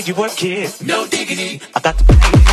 way you work it, no diggity. I got to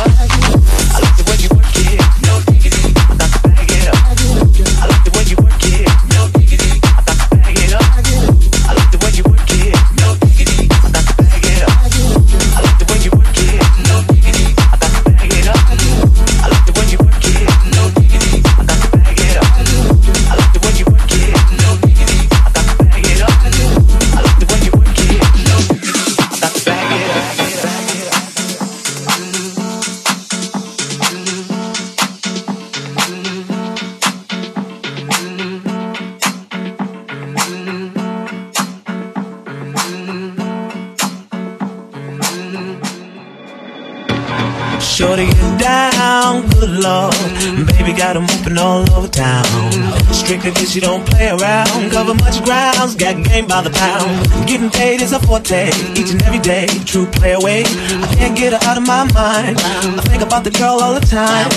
You don't play around. Cover much grounds, got game by the pound. Getting paid is a forte, each and every day. True play away, I can't get her out of my mind. I think about the girl all the time.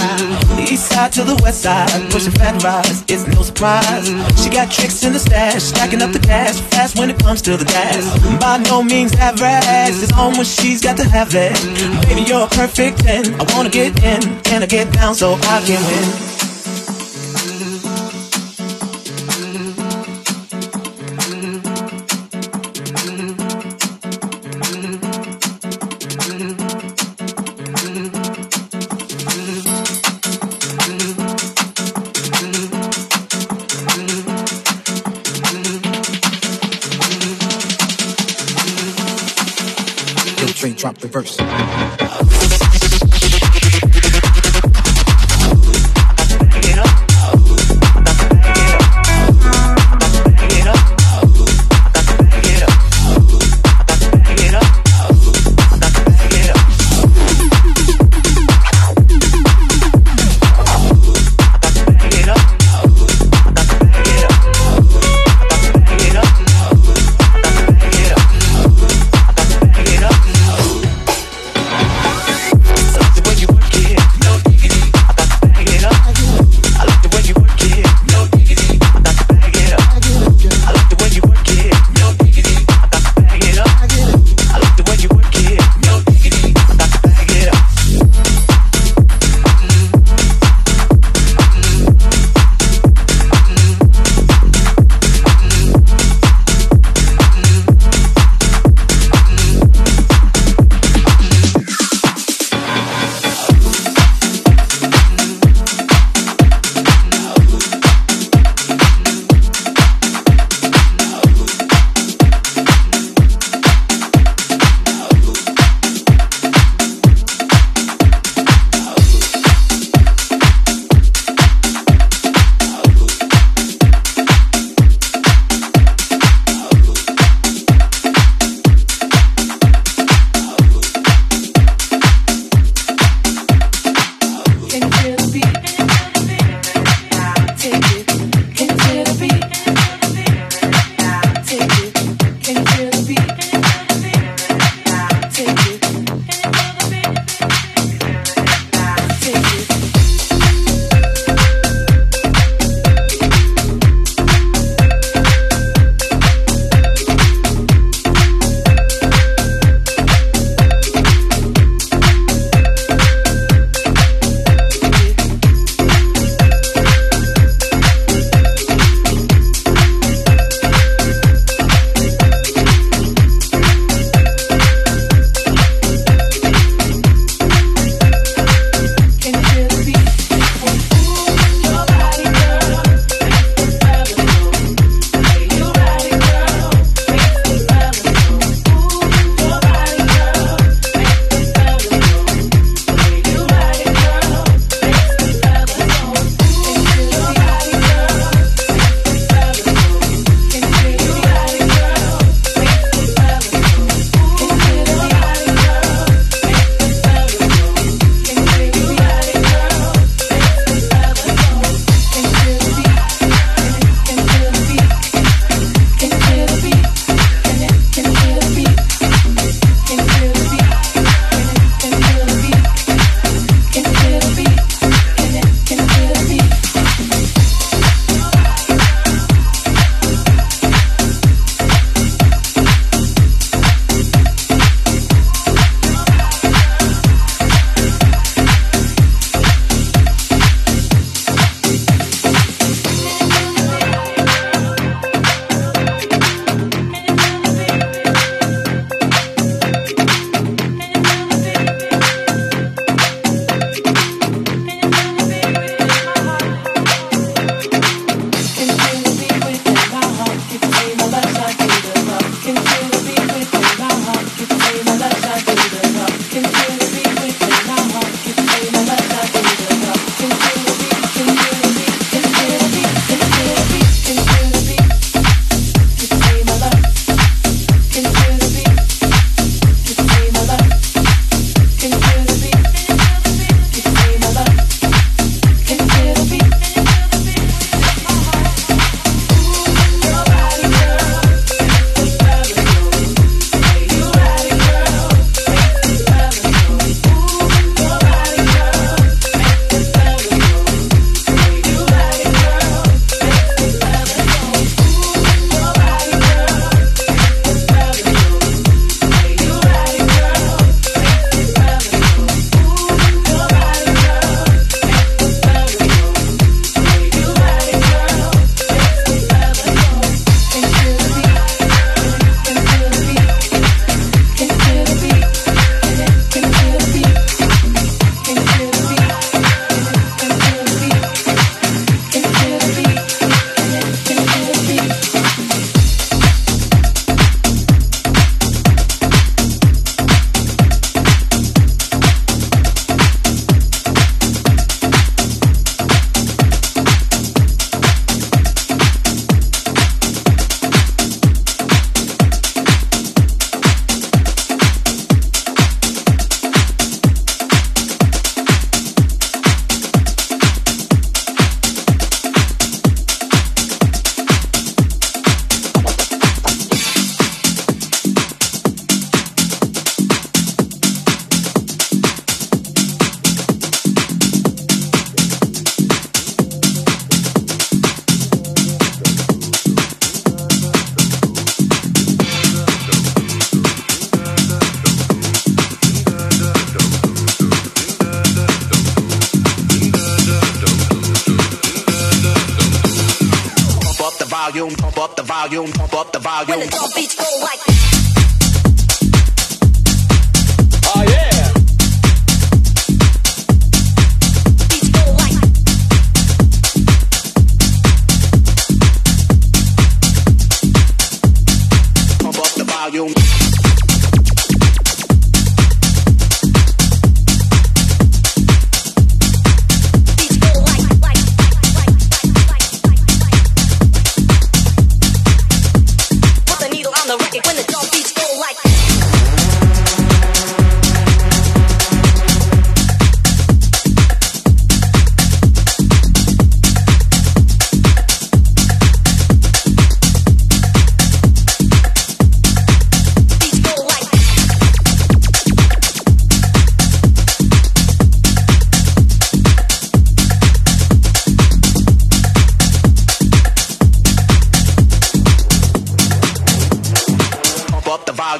The east side to the west side, pushing fat rides, it's no surprise. She got tricks in the stash, stacking up the cash fast when it comes to the gas. By no means average, it's on when she's got to have it. Baby, you're a perfect 10. I wanna get in, can I get down so I can win?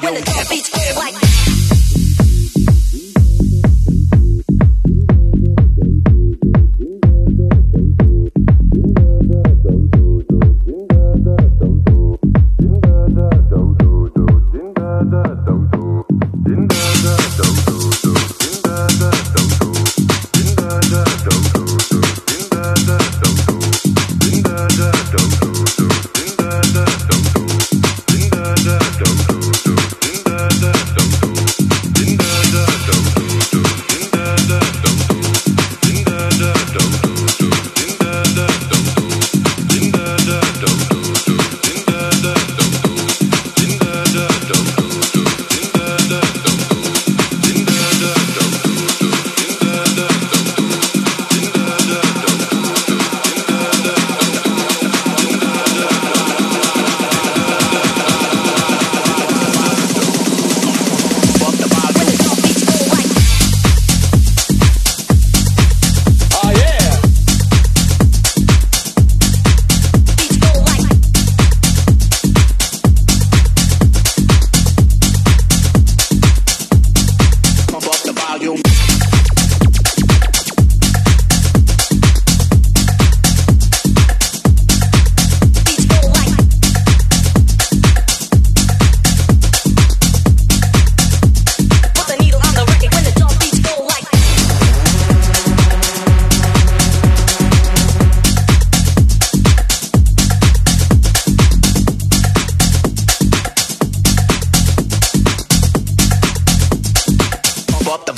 When the drum beats like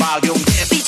volume. If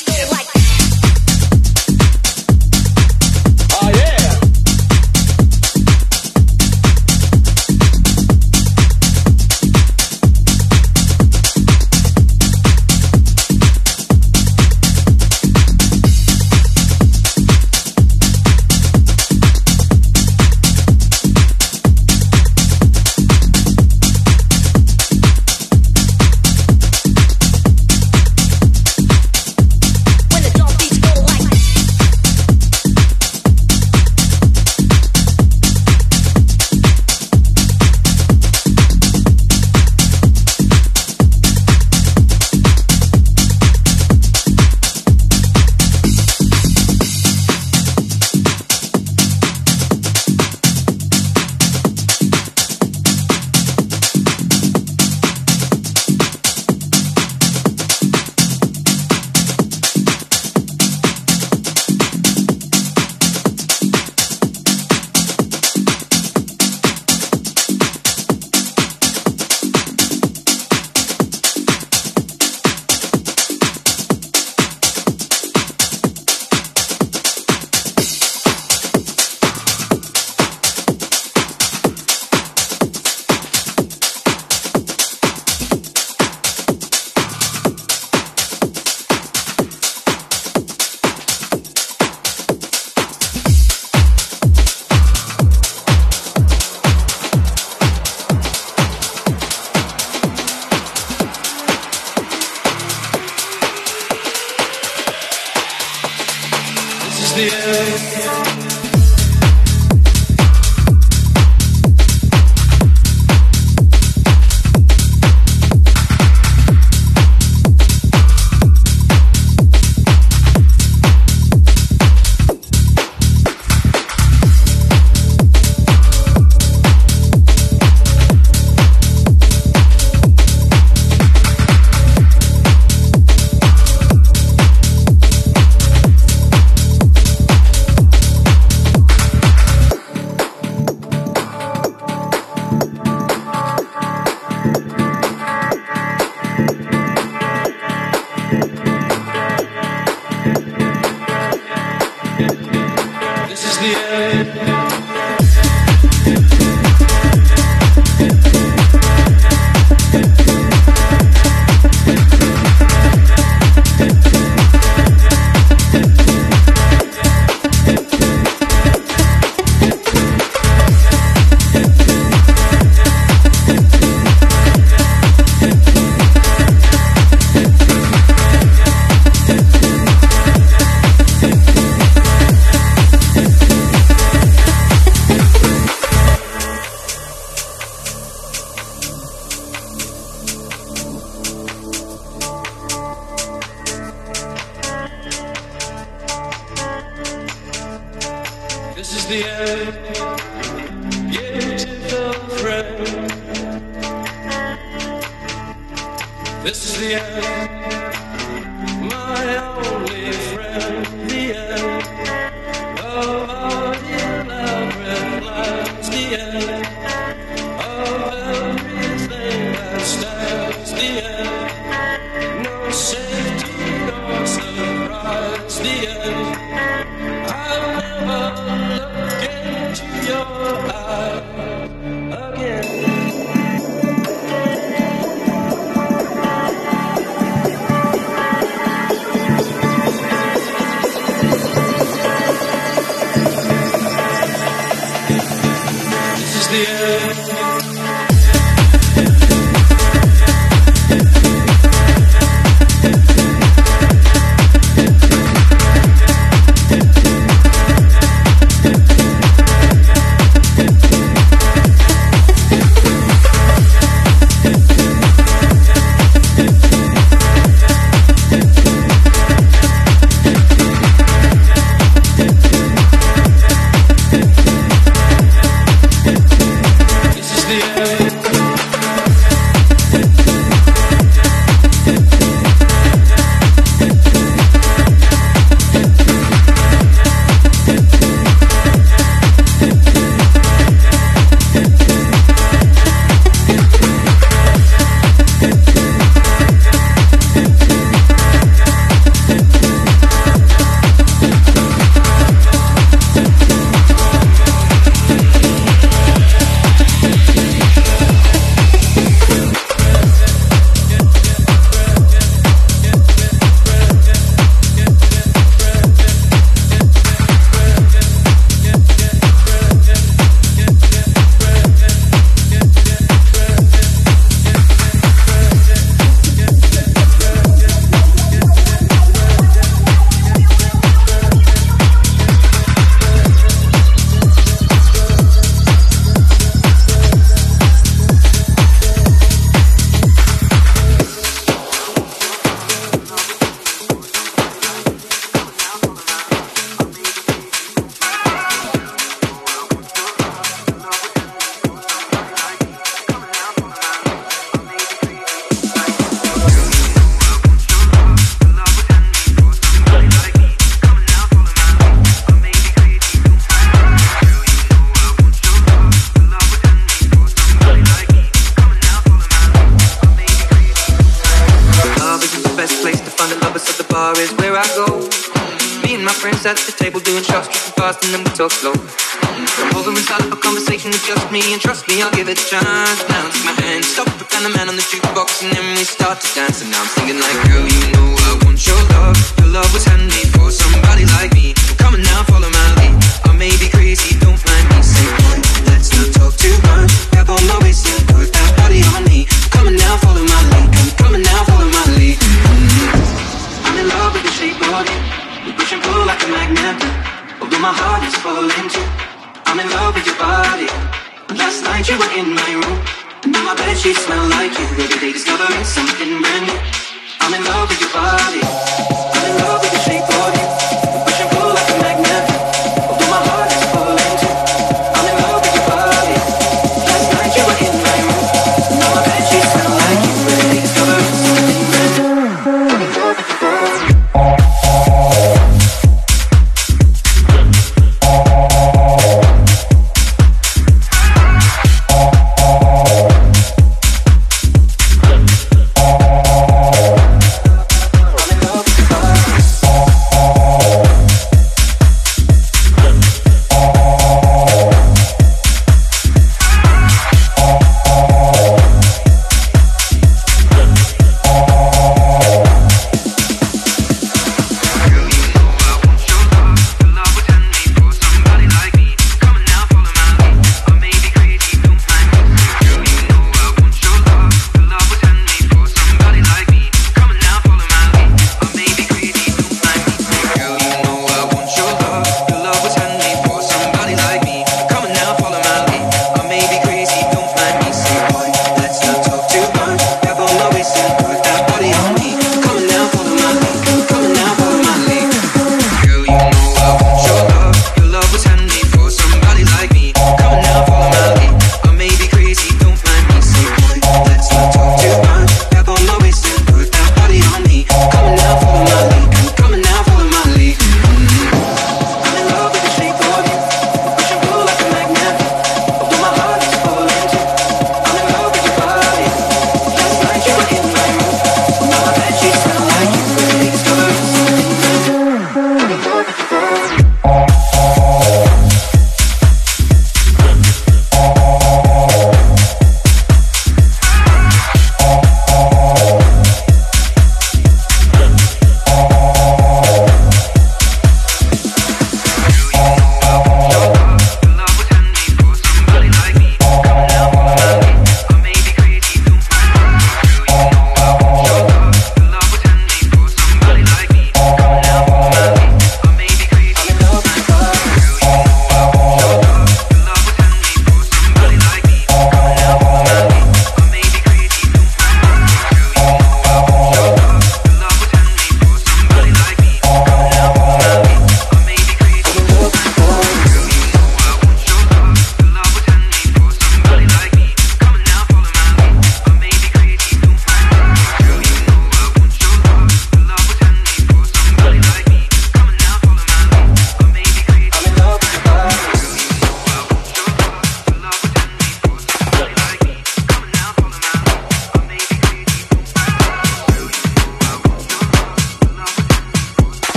the.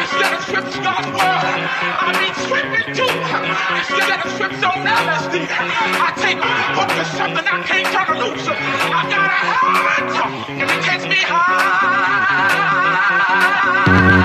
Instead of trips God's word. I be tripping too. Instead of trips on LSD. I take a hook to something I can't turn loose. I got a heart and it takes me Thank